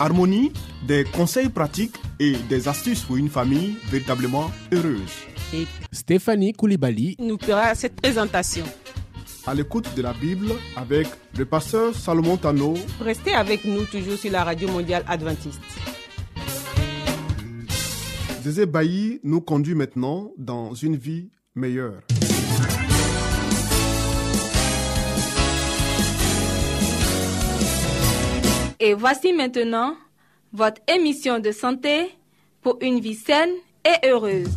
Harmonie, des conseils pratiques et des astuces pour une famille véritablement heureuse. et Stéphanie Koulibaly, nous fera cette présentation. À l'écoute de la Bible avec le pasteur Salomon Tano Restez avec nous toujours sur la radio mondiale adventiste. Zézé Bailly nous conduit maintenant dans une vie meilleure. Et voici maintenant votre émission de santé pour une vie saine et heureuse.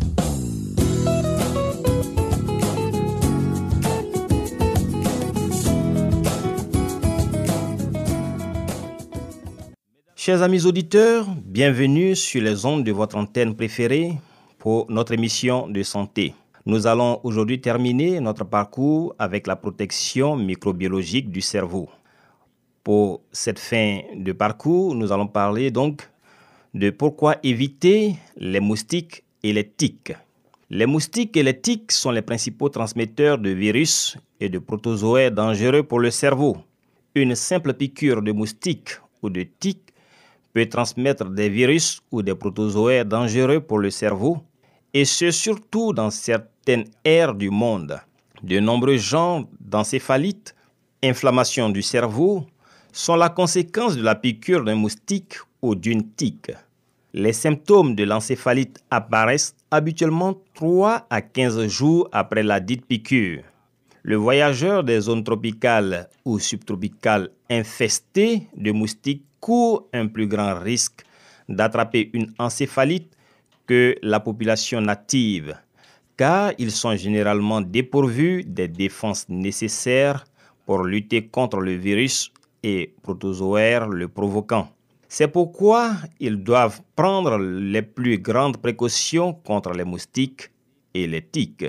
Chers amis auditeurs, bienvenue sur les ondes de votre antenne préférée pour notre émission de santé. Nous allons aujourd'hui terminer notre parcours avec la protection microbiologique du cerveau. Pour cette fin de parcours, nous allons parler donc de pourquoi éviter les moustiques et les tiques. Les moustiques et les tiques sont les principaux transmetteurs de virus et de protozoaires dangereux pour le cerveau. Une simple piqûre de moustique ou de tique peut transmettre des virus ou des protozoaires dangereux pour le cerveau, et ce surtout dans certaines aires du monde. De nombreux genres d'encéphalite, inflammation du cerveau, sont la conséquence de la piqûre d'un moustique ou d'une tique. Les symptômes de l'encéphalite apparaissent habituellement 3 à 15 jours après la dite piqûre. Le voyageur des zones tropicales ou subtropicales infesté de moustiques court un plus grand risque d'attraper une encéphalite que la population native, car ils sont généralement dépourvus des défenses nécessaires pour lutter contre le virus et protozoaire le provoquant. C'est pourquoi ils doivent prendre les plus grandes précautions contre les moustiques et les tiques.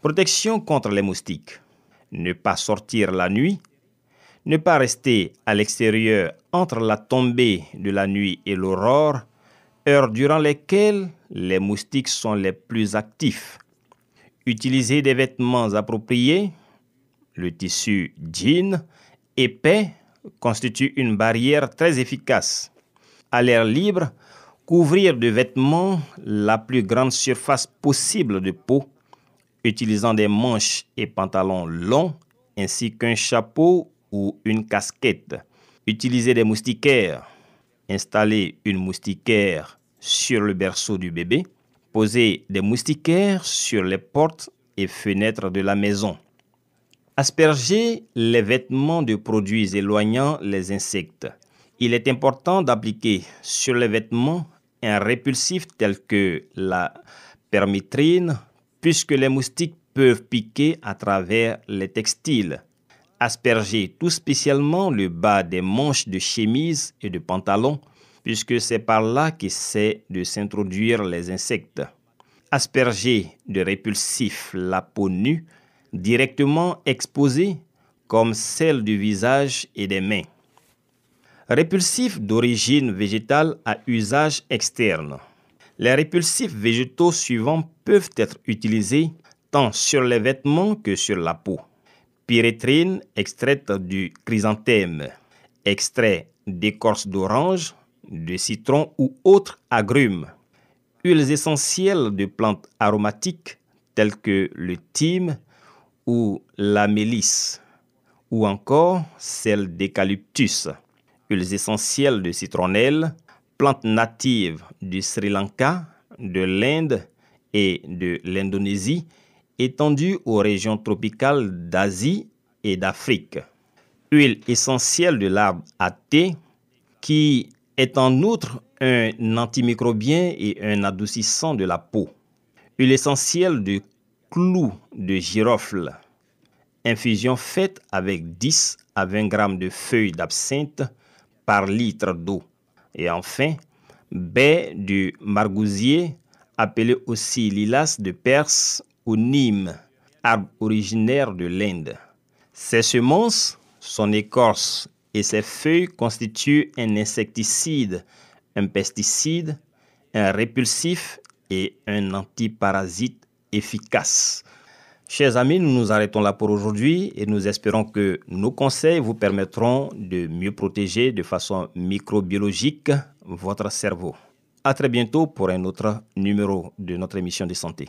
Protection contre les moustiques. Ne pas sortir la nuit. Ne pas rester à l'extérieur entre la tombée de la nuit et l'aurore, heures durant lesquelles les moustiques sont les plus actifs. Utiliser des vêtements appropriés. Le tissu jean épais constitue une barrière très efficace. À l'air libre, couvrir de vêtements la plus grande surface possible de peau, utilisant des manches et pantalons longs, ainsi qu'un chapeau ou une casquette. Utiliser des moustiquaires. Installer une moustiquaire sur le berceau du bébé. Poser des moustiquaires sur les portes et fenêtres de la maison. Asperger les vêtements de produits éloignant les insectes. Il est important d'appliquer sur les vêtements un répulsif tel que la permétrine, puisque les moustiques peuvent piquer à travers les textiles. Asperger tout spécialement le bas des manches de chemise et de pantalon, puisque c'est par là qu'essaient de s'introduire les insectes. Asperger de répulsif la peau nue, directement exposée, comme celle du visage et des mains. Répulsif d'origine végétale à usage externe. Les répulsifs végétaux suivants peuvent être utilisés tant sur les vêtements que sur la peau. Pyrétrine extraite du chrysanthème, extrait d'écorce d'orange, de citron ou autres agrumes. Huiles essentielles de plantes aromatiques telles que le thym ou la mélisse, ou encore celles d'eucalyptus. Huiles essentielles de citronnelle, plantes natives du Sri Lanka, de l'Inde et de l'Indonésie, étendues aux régions tropicales d'Asie et d'Afrique. Huile essentielle de l'arbre à thé, qui est en outre un antimicrobien et un adoucissant de la peau. Huile essentielle de clou de girofle. Infusion faite avec 10 à 20 grammes de feuilles d'absinthe par litre d'eau. Et enfin, baie du margousier appelé aussi lilas de Perse ou Nîmes, arbre originaire de l'Inde. Ses semences, son écorce et ses feuilles constituent un insecticide, un pesticide, un répulsif et un antiparasite efficace. Chers amis, nous nous arrêtons là pour aujourd'hui et nous espérons que nos conseils vous permettront de mieux protéger de façon microbiologique votre cerveau. À très bientôt pour un autre numéro de notre émission de santé.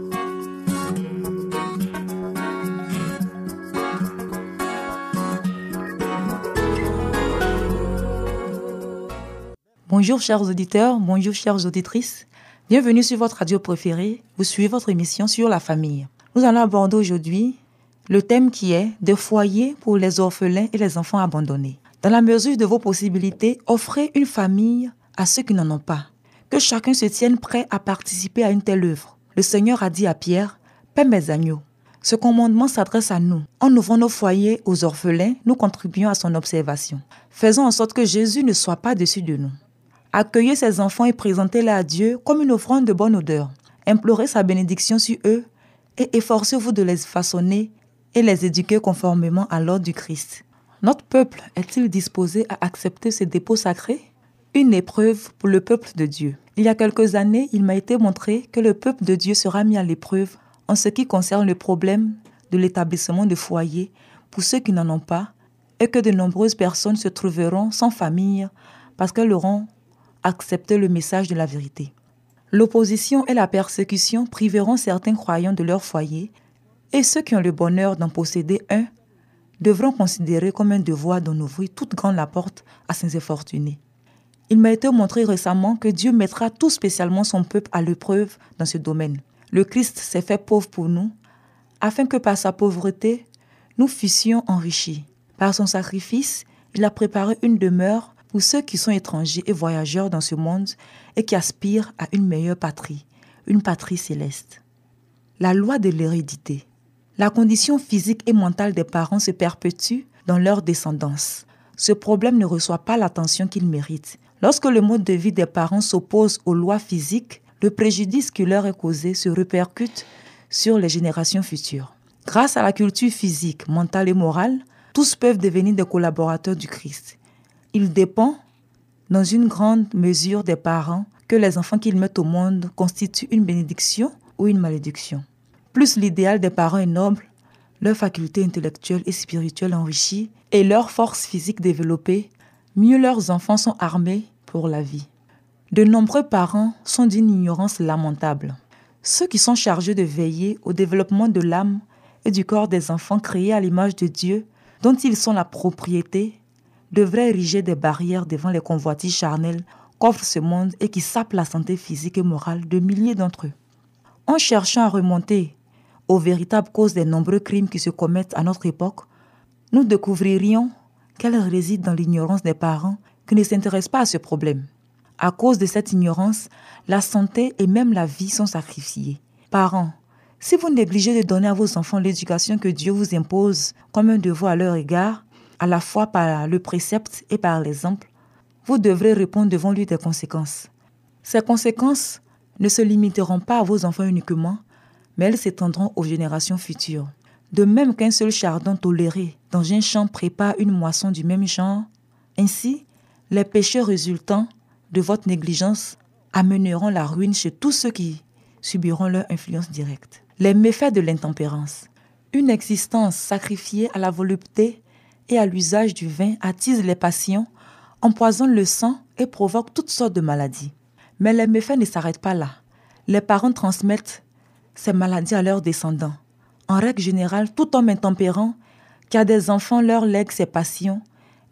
Bonjour chers auditeurs, bonjour chères auditrices. Bienvenue sur votre radio préférée. Vous suivez votre émission sur la famille. Nous allons aborder aujourd'hui le thème qui est des foyers pour les orphelins et les enfants abandonnés. Dans la mesure de vos possibilités, offrez une famille à ceux qui n'en ont pas. Que chacun se tienne prêt à participer à une telle œuvre. Le Seigneur a dit à Pierre, Paix mes agneaux. Ce commandement s'adresse à nous. En ouvrant nos foyers aux orphelins, nous contribuons à son observation. Faisons en sorte que Jésus ne soit pas dessus de nous. Accueillez ces enfants et présentez-les à Dieu comme une offrande de bonne odeur. Implorez sa bénédiction sur eux et efforcez-vous de les façonner et les éduquer conformément à l'ordre du Christ. Notre peuple est-il disposé à accepter ces dépôts sacrés? Une épreuve pour le peuple de Dieu. Il y a quelques années, il m'a été montré que le peuple de Dieu sera mis à l'épreuve en ce qui concerne le problème de l'établissement de foyers pour ceux qui n'en ont pas et que de nombreuses personnes se trouveront sans famille parce qu'elles auront accepté le message de la vérité. L'opposition et la persécution priveront certains croyants de leur foyer et ceux qui ont le bonheur d'en posséder un devront considérer comme un devoir d'en ouvrir toute grande la porte à ces infortunés. Il m'a été montré récemment que Dieu mettra tout spécialement son peuple à l'épreuve dans ce domaine. Le Christ s'est fait pauvre pour nous, afin que par sa pauvreté, nous fussions enrichis. Par son sacrifice, il a préparé une demeure pour ceux qui sont étrangers et voyageurs dans ce monde et qui aspirent à une meilleure patrie, une patrie céleste. La loi de l'hérédité. La condition physique et mentale des parents se perpétue dans leur descendance. Ce problème ne reçoit pas l'attention qu'il mérite. Lorsque le mode de vie des parents s'oppose aux lois physiques, le préjudice qui leur est causé se répercute sur les générations futures. Grâce à la culture physique, mentale et morale, tous peuvent devenir des collaborateurs du Christ. Il dépend, dans une grande mesure, des parents que les enfants qu'ils mettent au monde constituent une bénédiction ou une malédiction. Plus l'idéal des parents est noble, leur faculté intellectuelle et spirituelle enrichie et leur force physique développée, mieux leurs enfants sont armés pour la vie. De nombreux parents sont d'une ignorance lamentable. Ceux qui sont chargés de veiller au développement de l'âme et du corps des enfants créés à l'image de Dieu, dont ils sont la propriété, devraient ériger des barrières devant les convoitises charnelles qu'offre ce monde et qui sapent la santé physique et morale de milliers d'entre eux. En cherchant à remonter aux véritables causes des nombreux crimes qui se commettent à notre époque, nous découvririons qu'elles résident dans l'ignorance des parents qui ne s'intéressent pas à ce problème. À cause de cette ignorance, la santé et même la vie sont sacrifiées. Parents, si vous négligez de donner à vos enfants l'éducation que Dieu vous impose comme un devoir à leur égard, à la fois par le précepte et par l'exemple, vous devrez répondre devant lui des conséquences. Ces conséquences ne se limiteront pas à vos enfants uniquement, mais elles s'étendront aux générations futures. De même qu'un seul chardon toléré dans un champ prépare une moisson du même genre, ainsi, les péchés résultant de votre négligence amèneront la ruine chez tous ceux qui subiront leur influence directe. Les méfaits de l'intempérance. Une existence sacrifiée à la volupté et à l'usage du vin attise les passions, empoisonne le sang et provoque toutes sortes de maladies. Mais les méfaits ne s'arrêtent pas là. Les parents transmettent ces maladies à leurs descendants. En règle générale, tout homme intempérant qui a des enfants leur lègue ses passions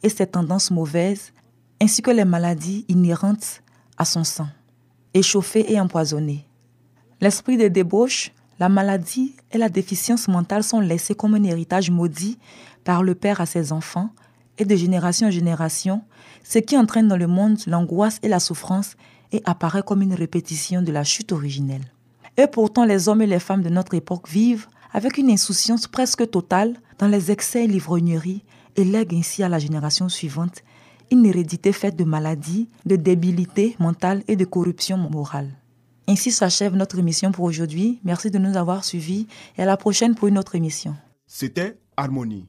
et ses tendances mauvaises, ainsi que les maladies inhérentes à son sang, échauffé et empoisonné. L'esprit de débauche, la maladie et la déficience mentale sont laissés comme un héritage maudit par le Père à ses enfants et de génération en génération, ce qui entraîne dans le monde l'angoisse et la souffrance et apparaît comme une répétition de la chute originelle. Et pourtant, les hommes et les femmes de notre époque vivent avec une insouciance presque totale dans les excès et l'ivrognerie et lèguent ainsi à la génération suivante une hérédité faite de maladies, de débilité mentale et de corruption morale. Ainsi s'achève notre émission pour aujourd'hui. Merci de nous avoir suivis et à la prochaine pour une autre émission. C'était Harmonie.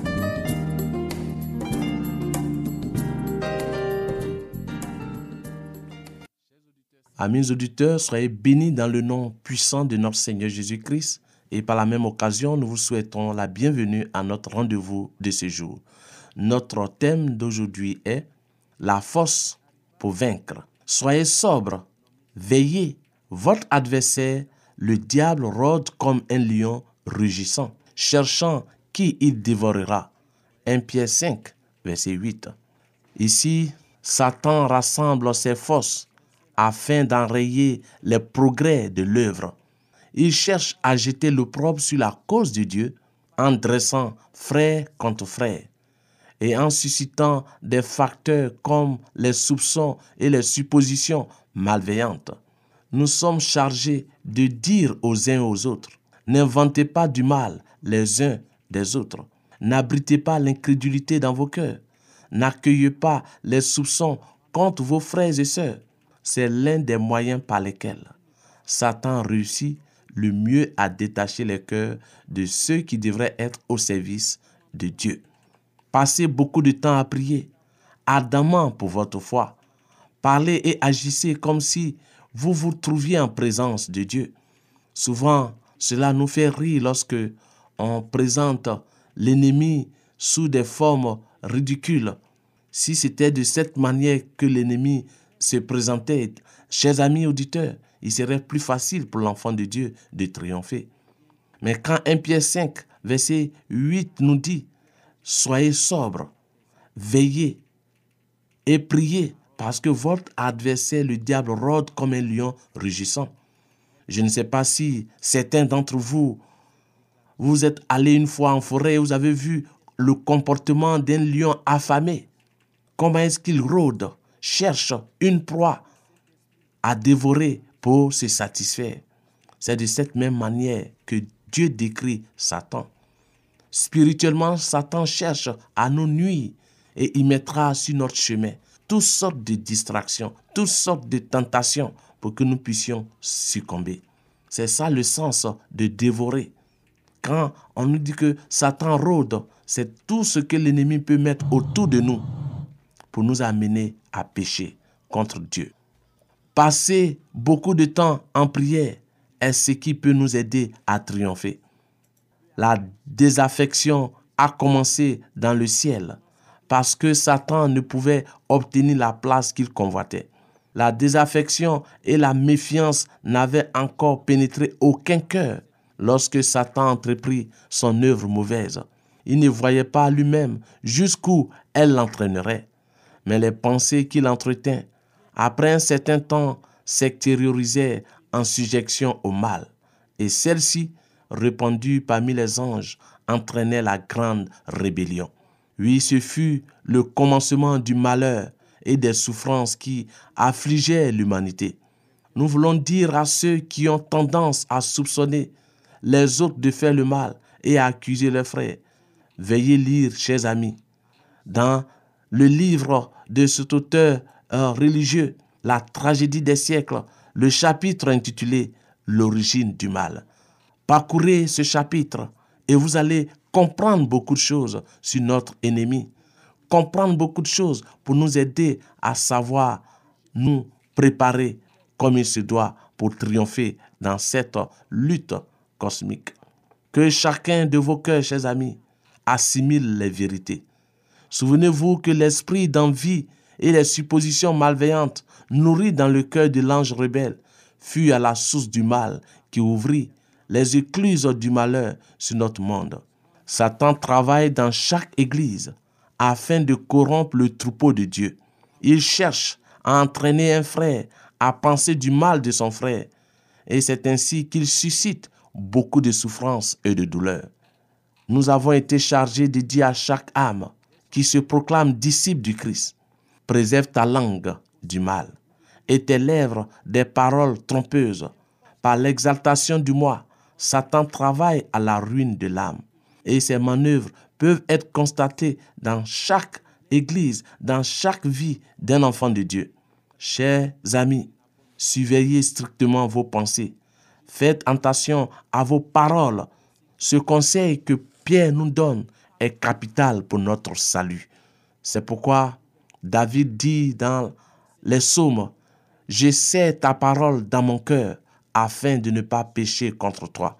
Amis auditeurs, soyez bénis dans le nom puissant de notre Seigneur Jésus-Christ. Et par la même occasion, nous vous souhaitons la bienvenue à notre rendez-vous de ce jour. Notre thème d'aujourd'hui est la force pour vaincre. Soyez sobres, veillez. Votre adversaire, le diable, rôde comme un lion rugissant, cherchant qui il dévorera. 1 Pierre 5, verset 8. Ici, Satan rassemble ses forces afin d'enrayer les progrès de l'œuvre. Il cherche à jeter l'opprobre sur la cause de Dieu en dressant frère contre frère et en suscitant des facteurs comme les soupçons et les suppositions malveillantes. Nous sommes chargés de dire aux uns aux autres, n'inventez pas du mal les uns des autres, n'abritez pas l'incrédulité dans vos cœurs, n'accueillez pas les soupçons contre vos frères et sœurs, c'est l'un des moyens par lesquels Satan réussit le mieux à détacher les cœurs de ceux qui devraient être au service de Dieu. Passez beaucoup de temps à prier, ardemment pour votre foi. Parlez et agissez comme si vous vous trouviez en présence de Dieu. Souvent, cela nous fait rire lorsque on présente l'ennemi sous des formes ridicules. Si c'était de cette manière que l'ennemi se présentait, chers amis auditeurs, il serait plus facile pour l'enfant de Dieu de triompher. Mais quand 1 Pierre 5, verset 8 nous dit, Soyez sobres, veillez et priez, parce que votre adversaire, le diable, rôde comme un lion rugissant. Je ne sais pas si certains d'entre vous, vous êtes allés une fois en forêt et vous avez vu le comportement d'un lion affamé. Comment est-ce qu'il rôde? Cherche une proie à dévorer pour se satisfaire. C'est de cette même manière que Dieu décrit Satan. Spirituellement, Satan cherche à nous nuire et il mettra sur notre chemin toutes sortes de distractions, toutes sortes de tentations pour que nous puissions succomber. C'est ça le sens de dévorer. Quand on nous dit que Satan rôde, c'est tout ce que l'ennemi peut mettre autour de nous pour nous amener à pécher contre Dieu. Passer beaucoup de temps en prière est ce qui peut nous aider à triompher. La désaffection a commencé dans le ciel parce que Satan ne pouvait obtenir la place qu'il convoitait. La désaffection et la méfiance n'avaient encore pénétré aucun cœur lorsque Satan entreprit son œuvre mauvaise. Il ne voyait pas lui-même jusqu'où elle l'entraînerait mais les pensées qu'il entretint, après un certain temps, s'extériorisèrent en sujection au mal, et celle-ci, répandue parmi les anges, entraînait la grande rébellion. Oui, ce fut le commencement du malheur, et des souffrances qui affligeaient l'humanité. Nous voulons dire à ceux qui ont tendance à soupçonner les autres de faire le mal et à accuser leurs frères, veuillez lire, chers amis, dans le livre de cet auteur euh, religieux, La tragédie des siècles, le chapitre intitulé L'origine du mal. Parcourez ce chapitre et vous allez comprendre beaucoup de choses sur notre ennemi, comprendre beaucoup de choses pour nous aider à savoir nous préparer comme il se doit pour triompher dans cette lutte cosmique. Que chacun de vos cœurs, chers amis, assimile les vérités. Souvenez-vous que l'esprit d'envie et les suppositions malveillantes nourries dans le cœur de l'ange rebelle fut à la source du mal qui ouvrit les écluses du malheur sur notre monde. Satan travaille dans chaque église afin de corrompre le troupeau de Dieu. Il cherche à entraîner un frère à penser du mal de son frère, et c'est ainsi qu'il suscite beaucoup de souffrances et de douleurs. Nous avons été chargés de dire à chaque âme qui se proclame disciple du Christ, préserve ta langue du mal et tes lèvres des paroles trompeuses. Par l'exaltation du moi, Satan travaille à la ruine de l'âme et ses manœuvres peuvent être constatées dans chaque église, dans chaque vie d'un enfant de Dieu. Chers amis, surveillez strictement vos pensées. Faites attention à vos paroles. Ce conseil que Pierre nous donne est capital pour notre salut. C'est pourquoi David dit dans les psaumes, J'essaie ta parole dans mon cœur afin de ne pas pécher contre toi.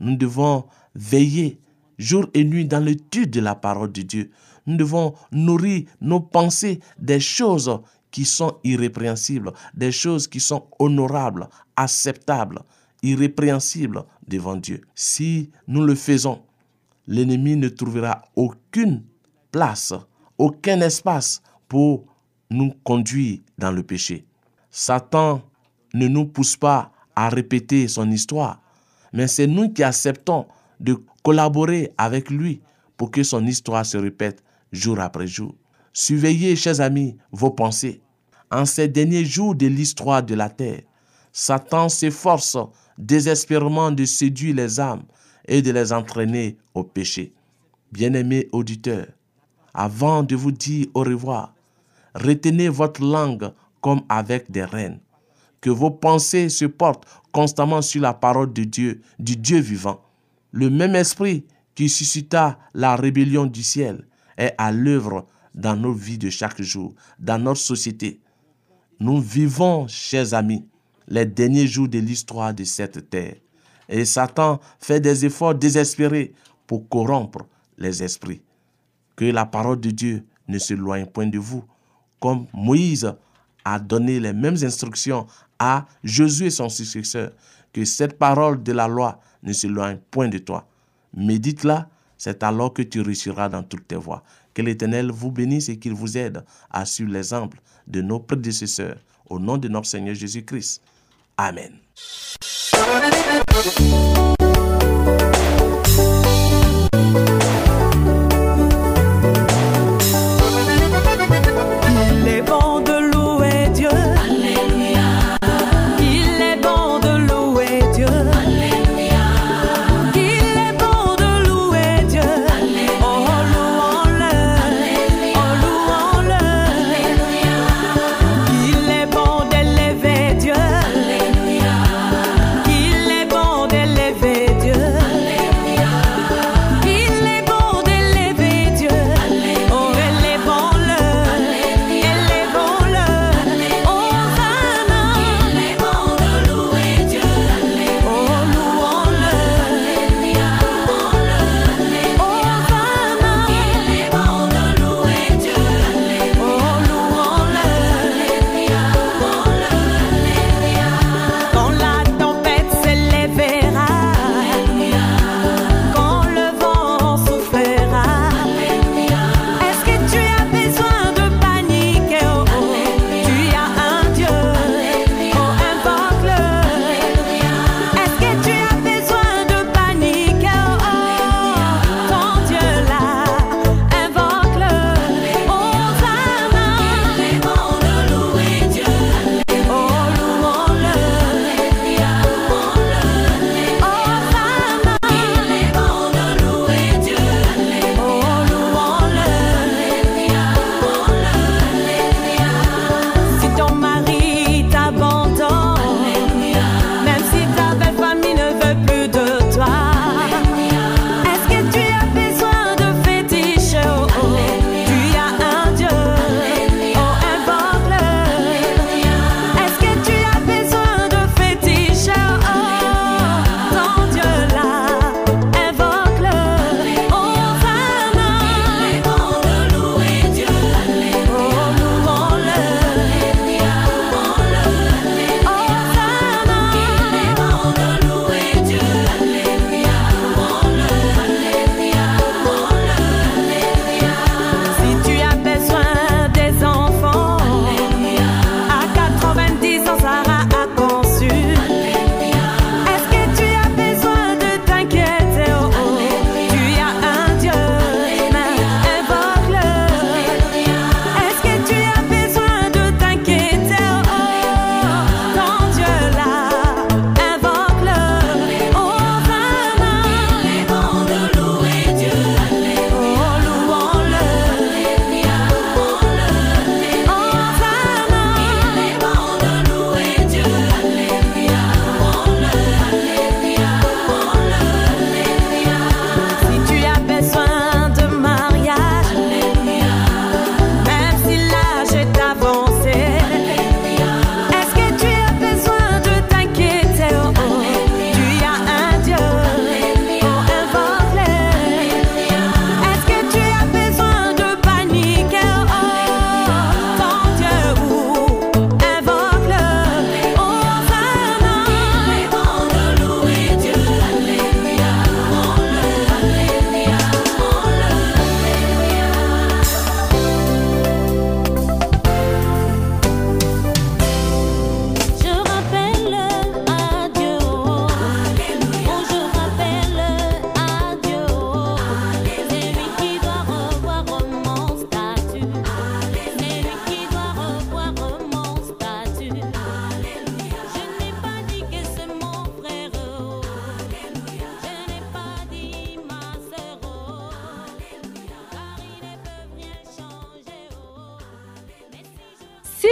Nous devons veiller jour et nuit dans l'étude de la parole de Dieu. Nous devons nourrir nos pensées des choses qui sont irrépréhensibles, des choses qui sont honorables, acceptables, irrépréhensibles devant Dieu. Si nous le faisons, l'ennemi ne trouvera aucune place, aucun espace pour nous conduire dans le péché. Satan ne nous pousse pas à répéter son histoire, mais c'est nous qui acceptons de collaborer avec lui pour que son histoire se répète jour après jour. Surveillez, chers amis, vos pensées. En ces derniers jours de l'histoire de la terre, Satan s'efforce désespérément de séduire les âmes et de les entraîner au péché. Bien-aimés auditeurs, avant de vous dire au revoir, retenez votre langue comme avec des reines. Que vos pensées se portent constamment sur la parole de Dieu, du Dieu vivant. Le même esprit qui suscita la rébellion du ciel est à l'œuvre dans nos vies de chaque jour, dans notre société. Nous vivons, chers amis, les derniers jours de l'histoire de cette terre. Et Satan fait des efforts désespérés pour corrompre les esprits. Que la parole de Dieu ne se loigne point de vous, comme Moïse a donné les mêmes instructions à Josué son successeur, que cette parole de la loi ne se loigne point de toi. Médite-la, c'est alors que tu réussiras dans toutes tes voies. Que l'Éternel vous bénisse et qu'il vous aide à suivre l'exemple de nos prédécesseurs. Au nom de notre Seigneur Jésus-Christ. Amen.「そんなにねんどくせに」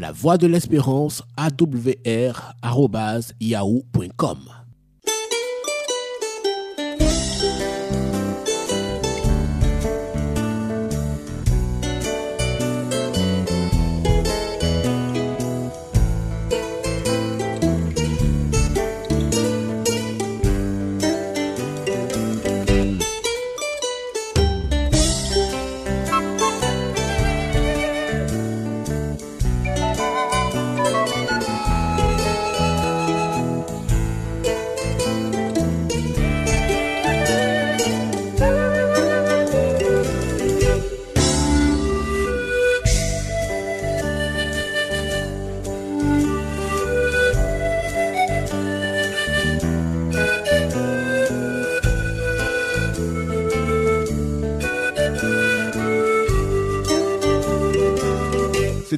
la voix de l'espérance awr@yahoo.com.